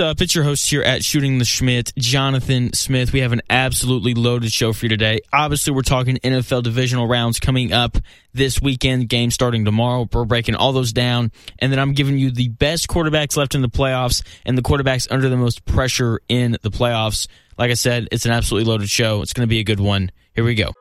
It's your host here at Shooting the Shmitt, Jonathan Smith. We have an absolutely loaded show for you today. Obviously, we're talking NFL divisional rounds coming up this weekend, game starting tomorrow. We're breaking all those down, and then I'm giving you the best quarterbacks left in the playoffs and the quarterbacks under the most pressure in the playoffs. Like I said, it's an absolutely loaded show. It's going to be a good one. Here we go.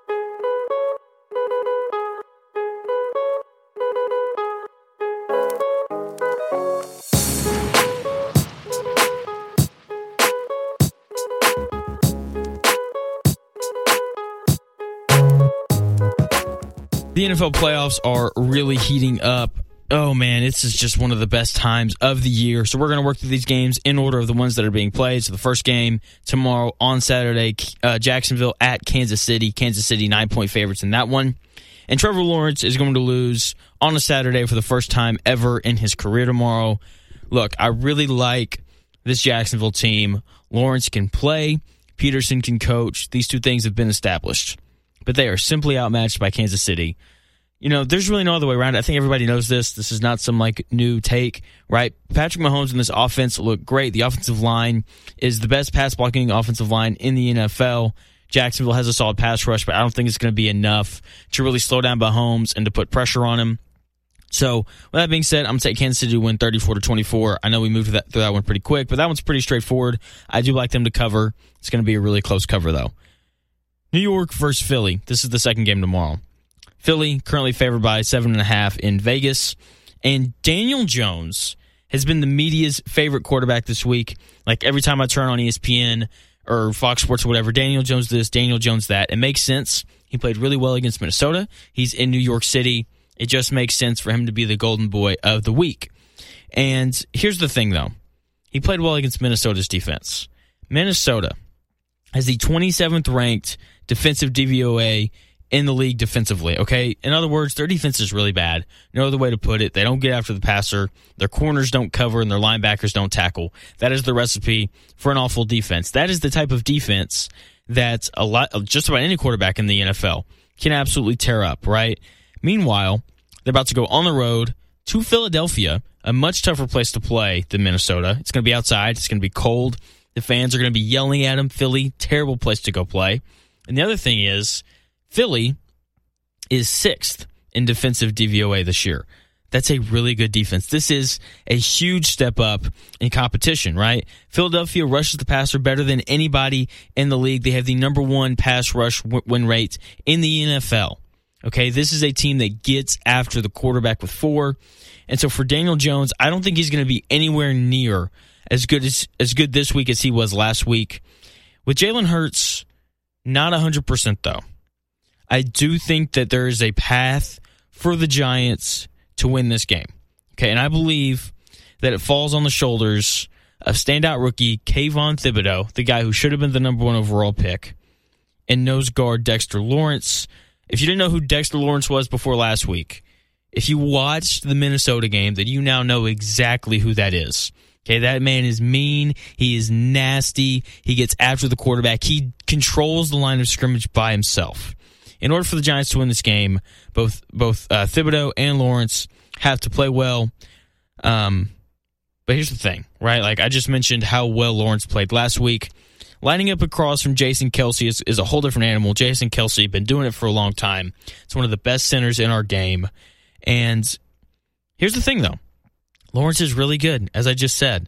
NFL playoffs are really heating up. Oh man, this is just one of the best times of the year. So we're going to work through these games in order of the ones that are being played. So the first game tomorrow on Saturday, uh, Jacksonville at Kansas City. Kansas City nine point favorites in that one. And Trevor Lawrence is going to lose on a Saturday for the first time ever in his career tomorrow. Look, I really like this Jacksonville team. Lawrence can play. Pederson can coach. These two things have been established but they are simply outmatched by Kansas City. You know, there's really no other way around it. I think everybody knows this. This is not some like new take, right? Patrick Mahomes and this offense look great. The offensive line is the best pass blocking offensive line in the NFL. Jacksonville has a solid pass rush, but I don't think it's going to be enough to really slow down Mahomes and to put pressure on him. So, with that being said, I'm going to take Kansas City to win 34 to 24. I know we moved that, through that one pretty quick, but that one's pretty straightforward. I do like them to cover. It's going to be a really close cover, though. New York versus Philly. This is the second game tomorrow. Philly currently favored by seven and a half in Vegas, and Daniel Jones has been the media's favorite quarterback this week. Like every time I turn on ESPN or Fox Sports or whatever, Daniel Jones this, Daniel Jones that. It makes sense. He played really well against Minnesota. He's in New York City. It just makes sense for him to be the golden boy of the week. And here's the thing though. He played well against Minnesota's defense. Minnesota has the 27th ranked defensive DVOA in the league defensively. Okay. In other words, their defense is really bad. No other way to put it. They don't get after the passer. Their corners don't cover and their linebackers don't tackle. That is the recipe for an awful defense. That is the type of defense that a lot, just about any quarterback in the NFL can absolutely tear up, right? Meanwhile, they're about to go on the road to Philadelphia, a much tougher place to play than Minnesota. It's going to be outside. It's going to be cold. The fans are going to be yelling at them. Philly, terrible place to go play. And the other thing is, Philly is sixth in defensive DVOA this year. That's a really good defense. This is a huge step up in competition, right? Philadelphia rushes the passer better than anybody in the league. They have the number one pass rush win rate in the NFL. Okay, this is a team that gets after the quarterback with four. And so for Daniel Jones, I don't think he's going to be anywhere near as good as as good this week as he was last week. With Jalen Hurts, not 100% though. I do think that there is a path for the Giants to win this game. Okay, and I believe that it falls on the shoulders of standout rookie Kayvon Thibodeaux, the guy who should have been the number one overall pick, and nose guard Dexter Lawrence. If you didn't know who Dexter Lawrence was before last week, if you watched the Minnesota game, then you now know exactly who that is. Okay, that man is mean. He is nasty. He gets after the quarterback. He controls the line of scrimmage by himself. In order for the Giants to win this game, both both uh, Thibodeaux and Lawrence have to play well. Um, but here's the thing, right? Like I just mentioned how well Lawrence played last week. Lining up across from Jason Kelce is, is a whole different animal. Jason Kelce been doing it for a long time. It's one of the best centers in our game. And here's the thing, though Lawrence is really good, as I just said.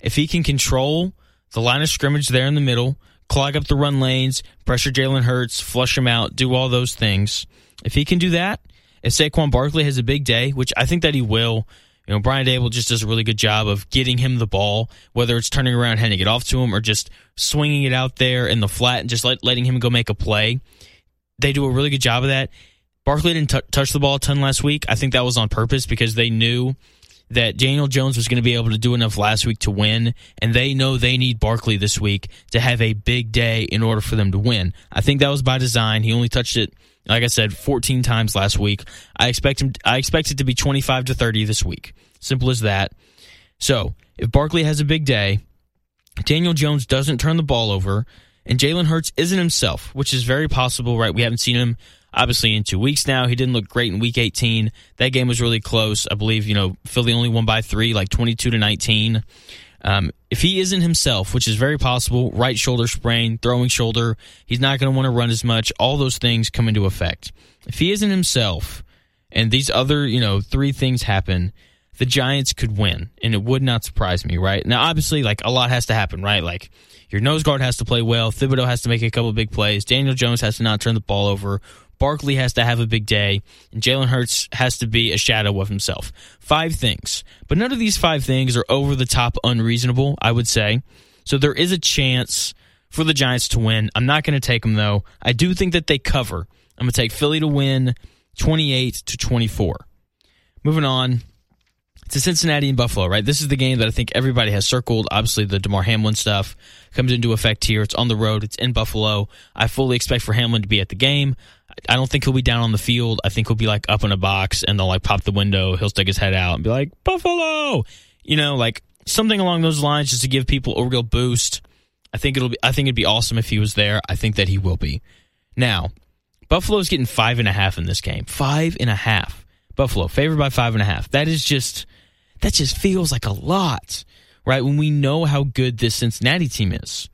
If he can control the line of scrimmage there in the middle, clog up the run lanes, pressure Jalen Hurts, flush him out, do all those things. If he can do that, if Saquon Barkley has a big day, which I think that he will, you know, Brian Daboll just does a really good job of getting him the ball, whether it's turning around, handing it off to him, or just swinging it out there in the flat and just let, letting him go make a play. They do a really good job of that. Barkley didn't t- touch the ball a ton last week. I think that was on purpose because they knew that Daniel Jones was going to be able to do enough last week to win, and they know they need Barkley this week to have a big day in order for them to win. I think that was by design. He only touched it, like I said, 14 times last week. I expect him. I expect it to be 25 to 30 this week. Simple as that. So if Barkley has a big day, Daniel Jones doesn't turn the ball over, and Jalen Hurts isn't himself, which is very possible. Right? We haven't seen him obviously in two weeks now. He didn't look great in week 18. That game was really close. I believe, you know, Philly only won by three, like 22 to 19. Um, if he isn't himself, which is very possible, right shoulder sprain, throwing shoulder, he's not going to want to run as much. All those things come into effect. If he isn't himself, and these other, you know, three things happen, the Giants could win, and it would not surprise me, right? Now, obviously, like a lot has to happen, right? Like your nose guard has to play well, Thibodeaux has to make a couple big plays, Daniel Jones has to not turn the ball over, Barkley has to have a big day, and Jalen Hurts has to be a shadow of himself. Five things. But none of these five things are over the top unreasonable, I would say. So there is a chance for the Giants to win. I'm not going to take them, though. I do think that they cover. I'm going to take Philly to win 28 to 24. Moving on to Cincinnati and Buffalo, right? This is the game that I think everybody has circled. Obviously, the Damar Hamlin stuff comes into effect here. It's on the road, it's in Buffalo. I fully expect for Hamlin to be at the game. I don't think he'll be down on the field. I think he'll be like up in a box and they'll like pop the window. He'll stick his head out and be like, Buffalo! You know, like something along those lines just to give people a real boost. I think it'll be, I think it'd be awesome if he was there. I think that he will be. Now, Buffalo's getting five and a half in this game. Five and a half. Buffalo favored by five and a half. That is just, that just feels like a lot, right? When we know how good this Cincinnati team is.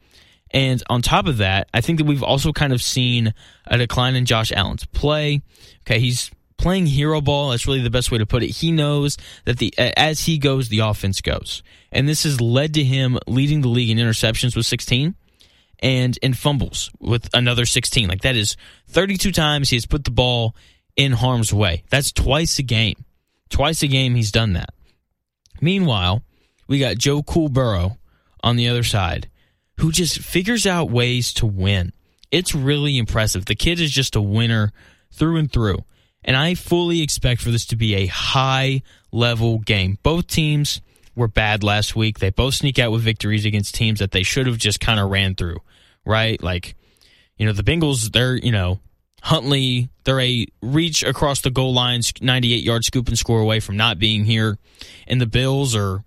And on top of that, I think that we've also kind of seen a decline in Josh Allen's play. Okay, he's playing hero ball. That's really the best way to put it. He knows that the as he goes, the offense goes, and this has led to him leading the league in interceptions with 16 and in fumbles with another 16. Like that is 32 times he has put the ball in harm's way. That's twice a game. Twice a game he's done that. Meanwhile, we got Joe Cool Burrow on the other side who just figures out ways to win. It's really impressive. The kid is just a winner through and through. And I fully expect for this to be a high level game. Both teams were bad last week. They both sneak out with victories against teams that they should have just kind of ran through, right? Like, you know, the Bengals, they're, you know, Huntley, they're a reach across the goal lines, 98 yard scoop and score away from not being here. And the Bills are,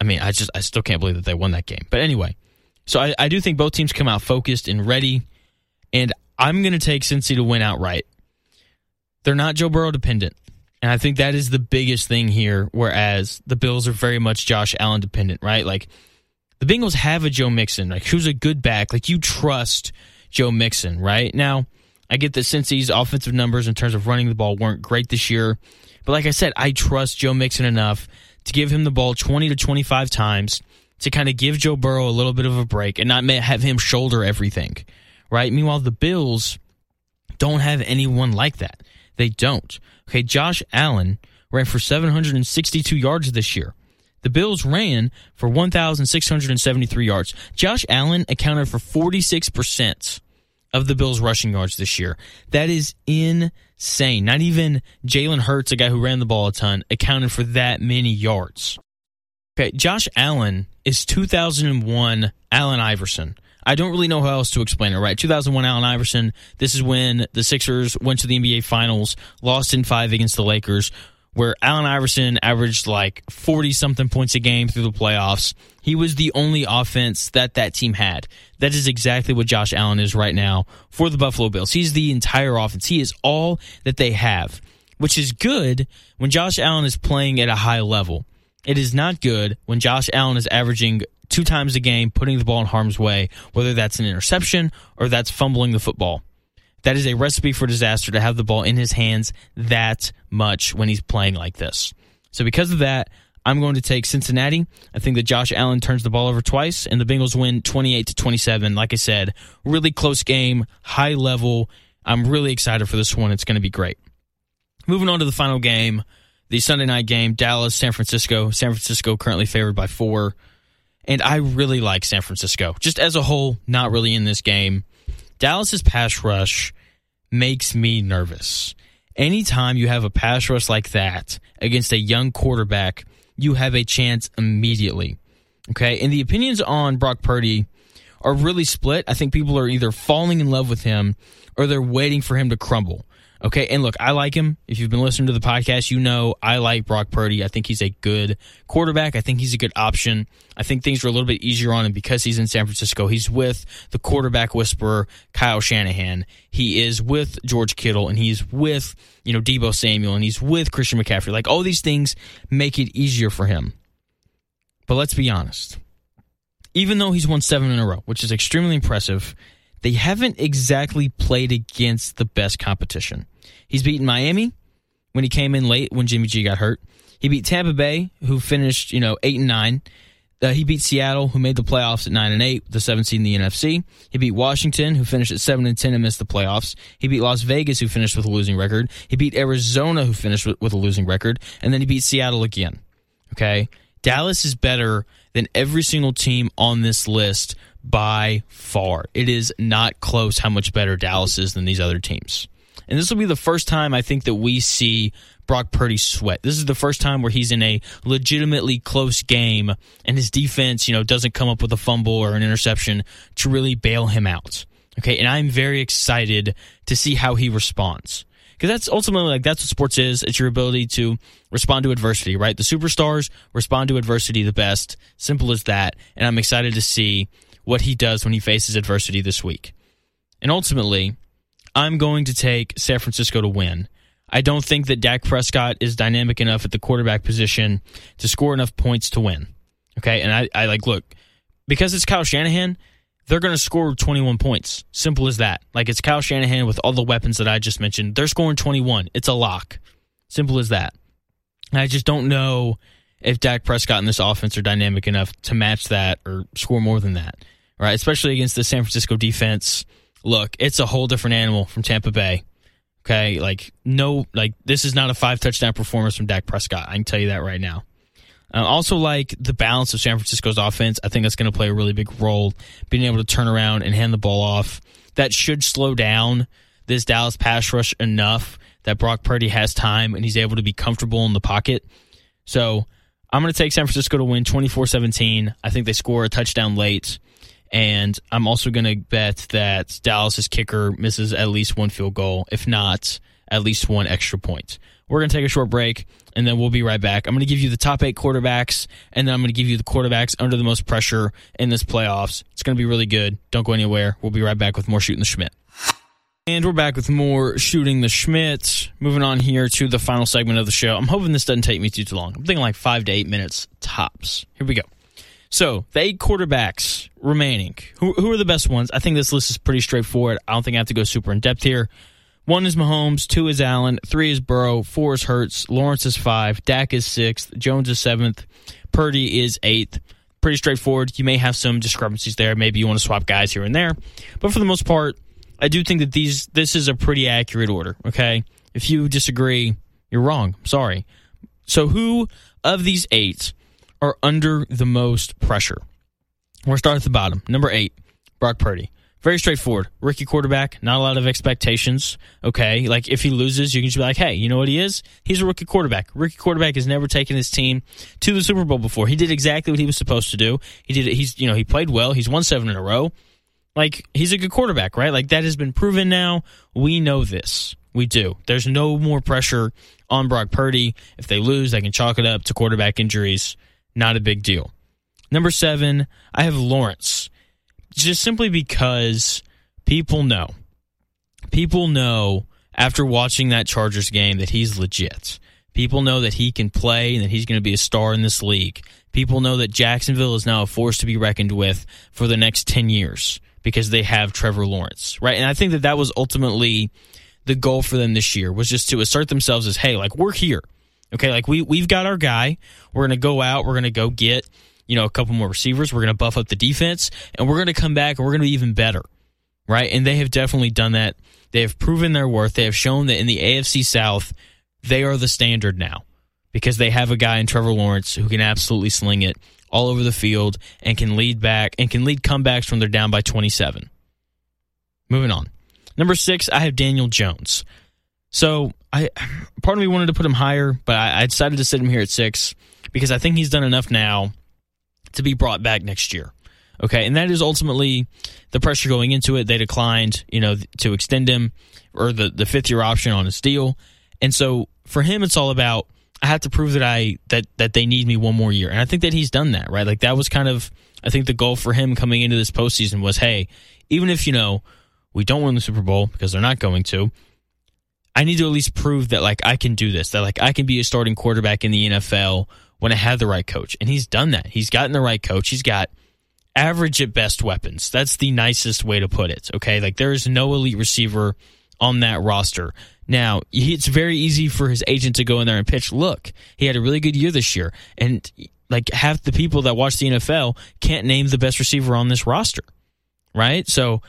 I mean, I just, I still can't believe that they won that game. But anyway, so I, I do think both teams come out focused and ready, and I'm going to take Cincy to win outright. They're not Joe Burrow dependent, and I think that is the biggest thing here. Whereas the Bills are very much Josh Allen dependent, right? Like the Bengals have a Joe Mixon, like who's a good back, like you trust Joe Mixon, right? Now I get that Cincy's offensive numbers in terms of running the ball weren't great this year, but like I said, I trust Joe Mixon enough to give him the ball 20 to 25 times to kind of give Joe Burrow a little bit of a break and not have him shoulder everything, right? Meanwhile, the Bills don't have anyone like that. They don't. Okay, Josh Allen ran for 762 yards this year. The Bills ran for 1,673 yards. Josh Allen accounted for 46% of the Bills' rushing yards this year. That is insane. Not even Jalen Hurts, a guy who ran the ball a ton, accounted for that many yards. Okay, Josh Allen is 2001 Allen Iverson. I don't really know how else to explain it, right? 2001 Allen Iverson. This is when the Sixers went to the NBA Finals, lost in five against the Lakers, where Allen Iverson averaged like 40 something points a game through the playoffs. He was the only offense that that team had. That is exactly what Josh Allen is right now for the Buffalo Bills. He's the entire offense. He is all that they have, which is good when Josh Allen is playing at a high level. It is not good when Josh Allen is averaging two times a game, putting the ball in harm's way, whether that's an interception or that's fumbling the football. That is a recipe for disaster to have the ball in his hands that much when he's playing like this. So, because of that, I'm going to take Cincinnati. I think that Josh Allen turns the ball over twice, and the Bengals win 28 to 27. Like I said, really close game, high level. I'm really excited for this one. It's going to be great. Moving on to the final game the Sunday night game, Dallas, San Francisco. San Francisco currently favored by four. And I really like San Francisco. Just as a whole, not really in this game. Dallas's pass rush makes me nervous. Anytime you have a pass rush like that against a young quarterback, you have a chance immediately. Okay. And the opinions on Brock Purdy are really split. I think people are either falling in love with him or they're waiting for him to crumble. Okay, and look, I like him. If you've been listening to the podcast, you know I like Brock Purdy. I think he's a good quarterback. I think he's a good option. I think things are a little bit easier on him because he's in San Francisco. He's with the quarterback whisperer, Kyle Shanahan. He is with George Kittle, and he's with, you know, Deebo Samuel, and he's with Christian McCaffrey. Like, all these things make it easier for him. But let's be honest. Even though he's won seven in a row, which is extremely impressive, they haven't exactly played against the best competition. He's beaten Miami when he came in late when Jimmy G got hurt. He beat Tampa Bay, who finished, you know, eight and nine. Uh, he beat Seattle, who made the playoffs at nine and eight, the seventh seed in the NFC. He beat Washington, who finished at seven and ten and missed the playoffs. He beat Las Vegas, who finished with a losing record. He beat Arizona, who finished with, with a losing record, and then he beat Seattle again. Okay, Dallas is better than every single team on this list by far. It is not close how much better Dallas is than these other teams. And this will be the first time I think that we see Brock Purdy sweat. This is the first time where he's in a legitimately close game and his defense, you know, doesn't come up with a fumble or an interception to really bail him out. Okay, and I'm very excited to see how he responds. Because that's ultimately like that's what sports is. It's your ability to respond to adversity, right? The superstars respond to adversity the best. Simple as that. And I'm excited to see what he does when he faces adversity this week. And ultimately, I'm going to take San Francisco to win. I don't think that Dak Prescott is dynamic enough at the quarterback position to score enough points to win. Okay, and I, I like look because it's Kyle Shanahan. They're going to score 21 points. Simple as that. Like it's Kyle Shanahan with all the weapons that I just mentioned. They're scoring 21. It's a lock. Simple as that. I just don't know if Dak Prescott and this offense are dynamic enough to match that or score more than that. Right, especially against the San Francisco defense. Look, it's a whole different animal from Tampa Bay. Okay, like no, like this is not a five touchdown performance from Dak Prescott. I can tell you that right now. Uh, also, like the balance of San Francisco's offense, I think that's going to play a really big role. Being able to turn around and hand the ball off, that should slow down this Dallas pass rush enough that Brock Purdy has time and he's able to be comfortable in the pocket. So I'm going to take San Francisco to win 24 17. I think they score a touchdown late. And I'm also going to bet that Dallas's kicker misses at least one field goal, if not at least one extra point. We're going to take a short break and then we'll be right back. I'm going to give you the top eight quarterbacks and then I'm going to give you the quarterbacks under the most pressure in this playoffs. It's going to be really good. Don't go anywhere. We'll be right back with more Shooting the Shmitt. And we're back with more Shooting the Shmitt. Moving on here to the final segment of the show. I'm hoping this doesn't take me too, too long. I'm thinking like five to eight minutes tops. Here we go. So the eight quarterbacks remaining. Who, who are the best ones? I think this list is pretty straightforward. I don't think I have to go super in depth here. One is Mahomes, two is Allen, three is Burrow, four is Hurts, Lawrence is five, Dak is sixth, Jones is seventh, Purdy is eighth. Pretty straightforward. You may have some discrepancies there. Maybe you want to swap guys here and there, but for the most part, I do think that these this is a pretty accurate order. Okay, if you disagree, you're wrong. Sorry. So who of these eight are under the most pressure? We're starting at the bottom. Number eight, Brock Purdy. Very straightforward. Rookie quarterback, not a lot of expectations. Okay. Like if he loses, you can just be like, hey, you know what he is? He's a rookie quarterback. Rookie quarterback has never taken his team to the Super Bowl before. He did exactly what he was supposed to do. He did it. He's, you know, he played well. He's won seven in a row. Like he's a good quarterback, right? Like that has been proven now. We know this. We do. There's no more pressure on Brock Purdy. If they lose, they can chalk it up to quarterback injuries. Not a big deal. Number seven, I have Lawrence. Just simply because people know. People know after watching that Chargers game that he's legit. People know that he can play and that he's going to be a star in this league. People know that Jacksonville is now a force to be reckoned with for the next 10 years because they have Trevor Lawrence, right? And I think that that was ultimately the goal for them this year was just to assert themselves as, hey, like we're here. Okay, like we we've got our guy. We're going to go out, we're going to go get you know, a couple more receivers. We're going to buff up the defense, and we're going to come back and we're going to be even better, right? And they have definitely done that. They have proven their worth. They have shown that in the AFC South, they are the standard now because they have a guy in Trevor Lawrence who can absolutely sling it all over the field and can lead back and can lead comebacks when they're down by 27. Moving on. Number six, I have Daniel Jones. So I part of me wanted to put him higher, but I, I decided to sit him here at six because I think he's done enough now to be brought back next year. Okay, and that is ultimately the pressure going into it. They declined, you know, to extend him or the the fifth year option on his deal, and so for him, it's all about I have to prove that I that that they need me one more year, and I think that he's done that. Right, like that was kind of I think the goal for him coming into this postseason was, hey, even if you know we don't win the Super Bowl because they're not going to, I need to at least prove that like I can do this, that like I can be a starting quarterback in the NFL when I have the right coach. And he's done that. He's gotten the right coach. He's got average at best weapons. That's the nicest way to put it. Okay. Like there is no elite receiver on that roster. Now, it's very easy for his agent to go in there and pitch, look, he had a really good year this year. And like half the people that watch the NFL can't name the best receiver on this roster. Right? So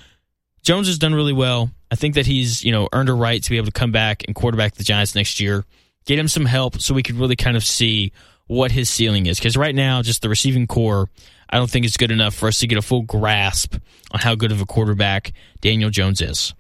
Jones has done really well. I think that he's, you know, earned a right to be able to come back and quarterback the Giants next year. Get him some help so we could really kind of see what his ceiling is. Because right now, just the receiving corps, I don't think it's good enough for us to get a full grasp on how good of a quarterback Daniel Jones is.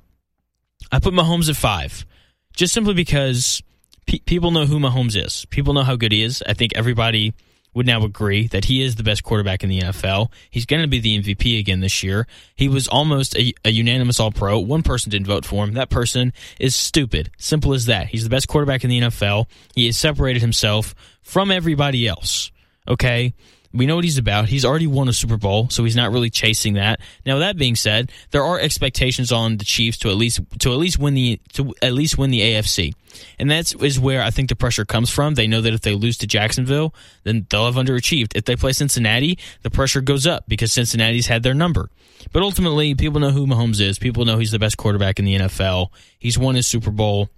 I put Mahomes at five, just simply because pe- people know who Mahomes is. People know how good he is. I think everybody would now agree that he is the best quarterback in the NFL. He's going to be the MVP again this year. He was almost a, a unanimous All Pro. One person didn't vote for him. That person is stupid. Simple as that. He's the best quarterback in the NFL. He has separated himself from everybody else. Okay? We know what he's about. He's already won a Super Bowl, so he's not really chasing that. Now that being said, there are expectations on the Chiefs to at least to at least win the to at least win the AFC. And that's is where I think the pressure comes from. They know that if they lose to Jacksonville, then they'll have underachieved. If they play Cincinnati, the pressure goes up because Cincinnati's had their number. But ultimately, people know who Mahomes is. People know he's the best quarterback in the NFL. He's won his Super Bowl.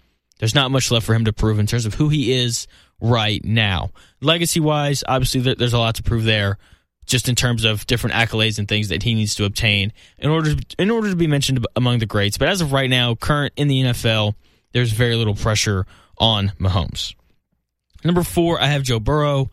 There's not much left for him to prove in terms of who he is right now. Legacy wise, obviously there's a lot to prove there, just in terms of different accolades and things that he needs to obtain in order to, in order to be mentioned among the greats. But as of right now, current in the NFL, there's very little pressure on Mahomes. Number four, I have Joe Burrow,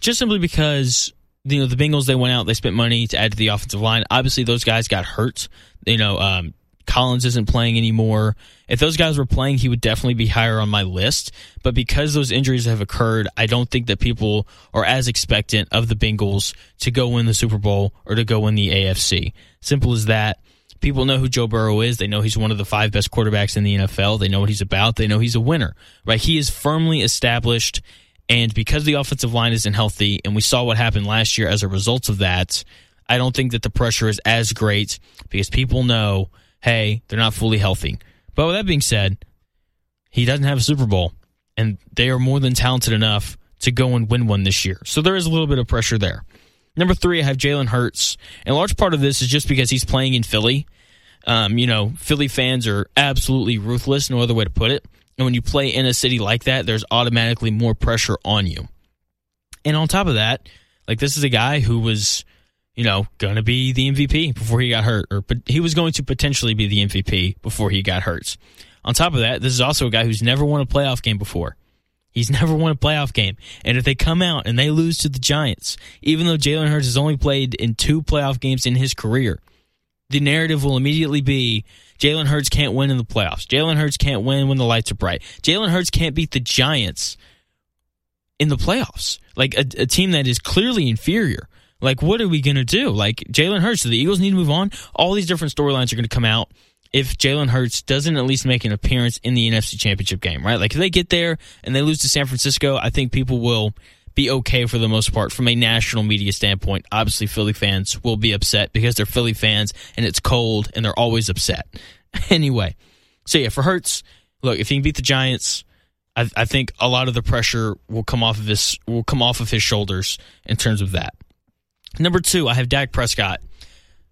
just simply because you know the Bengals they went out, they spent money to add to the offensive line. Obviously, those guys got hurt. You know, um, Collins isn't playing anymore. If those guys were playing, he would definitely be higher on my list. But because those injuries have occurred, I don't think that people are as expectant of the Bengals to go win the Super Bowl or to go win the AFC. Simple as that. People know who Joe Burrow is. They know he's one of the five best quarterbacks in the NFL. They know what he's about. They know he's a winner, right? He is firmly established. And because the offensive line isn't healthy, and we saw what happened last year as a result of that, I don't think that the pressure is as great because people know hey, they're not fully healthy. But with that being said, he doesn't have a Super Bowl, and they are more than talented enough to go and win one this year. So there is a little bit of pressure there. Number three, I have Jalen Hurts. And a large part of this is just because he's playing in Philly. Um, you know, Philly fans are absolutely ruthless, no other way to put it. And when you play in a city like that, there's automatically more pressure on you. And on top of that, like this is a guy who was you know, going to be the MVP before he got hurt, or he was going to potentially be the MVP before he got hurt. On top of that, this is also a guy who's never won a playoff game before. He's never won a playoff game. And if they come out and they lose to the Giants, even though Jalen Hurts has only played in two playoff games in his career, the narrative will immediately be Jalen Hurts can't win in the playoffs. Jalen Hurts can't win when the lights are bright. Jalen Hurts can't beat the Giants in the playoffs. Like a, a team that is clearly inferior. Like, what are we going to do? Like, Jalen Hurts, do the Eagles need to move on? All these different storylines are going to come out if Jalen Hurts doesn't at least make an appearance in the NFC Championship game, right? Like, if they get there and they lose to San Francisco, I think people will be okay for the most part from a national media standpoint. Obviously, Philly fans will be upset because they're Philly fans and it's cold and they're always upset. anyway, so yeah, for Hurts, look, if he can beat the Giants, I, think a lot of the pressure will come off of his will come off of his shoulders in terms of that. Number two, I have Dak Prescott.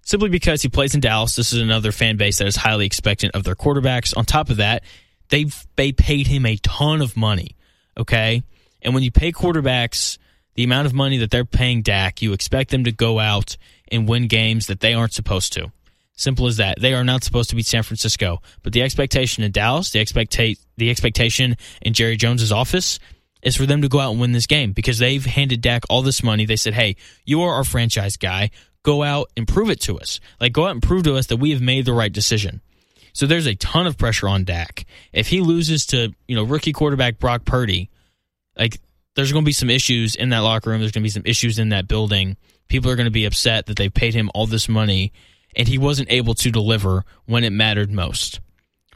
Simply because he plays in Dallas, this is another fan base that is highly expectant of their quarterbacks. On top of that, they've they paid him a ton of money. Okay, and when you pay quarterbacks the amount of money that they're paying Dak, you expect them to go out and win games that they aren't supposed to. Simple as that. They are not supposed to beat San Francisco, but the expectation in Dallas, the expectate the expectation in Jerry Jones's office is for them to go out and win this game because they've handed Dak all this money. They said, hey, you are our franchise guy. Go out and prove it to us. Like, go out and prove to us that we have made the right decision. So there's a ton of pressure on Dak. If he loses to, you know, rookie quarterback Brock Purdy, like, there's going to be some issues in that locker room. There's going to be some issues in that building. People are going to be upset that they've paid him all this money and he wasn't able to deliver when it mattered most.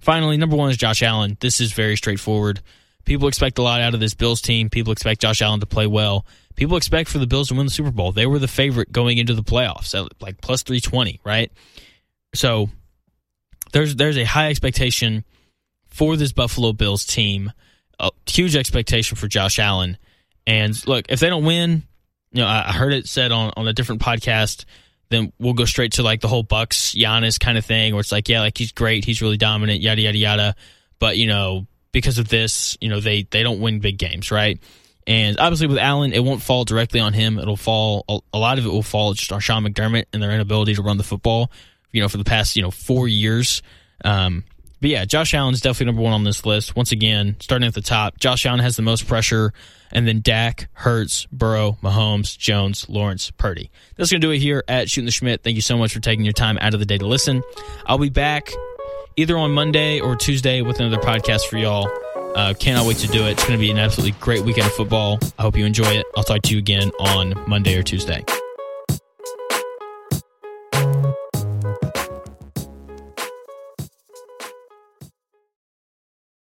Finally, number one is Josh Allen. This is very straightforward. People expect a lot out of this Bills team. People expect Josh Allen to play well. People expect for the Bills to win the Super Bowl. They were the favorite going into the playoffs at like plus 320, right? So there's there's a high expectation for this Buffalo Bills team, a huge expectation for Josh Allen. And look, if they don't win, you know, I, heard it said on, on a different podcast, then we'll go straight to like the whole Bucks Giannis kind of thing, where it's like, yeah, like he's great, he's really dominant, yada yada yada. But you know, because of this, you know, they they don't win big games, right? And obviously with Allen, it won't fall directly on him. It'll fall a lot of it will fall just on Sean McDermott and their inability to run the football. You know, for the past you know four years. Um, but yeah, Josh Allen is definitely number one on this list. Once again, starting at the top, Josh Allen has the most pressure, and then Dak, Hurts, Burrow, Mahomes, Jones, Lawrence, Purdy. That's going to do it here at Shooting the Shmitt. Thank you so much for taking your time out of the day to listen. I'll be back either on Monday or Tuesday with another podcast for y'all. Uh, cannot wait to do it. It's going to be an absolutely great weekend of football. I hope you enjoy it. I'll talk to you again on Monday or Tuesday.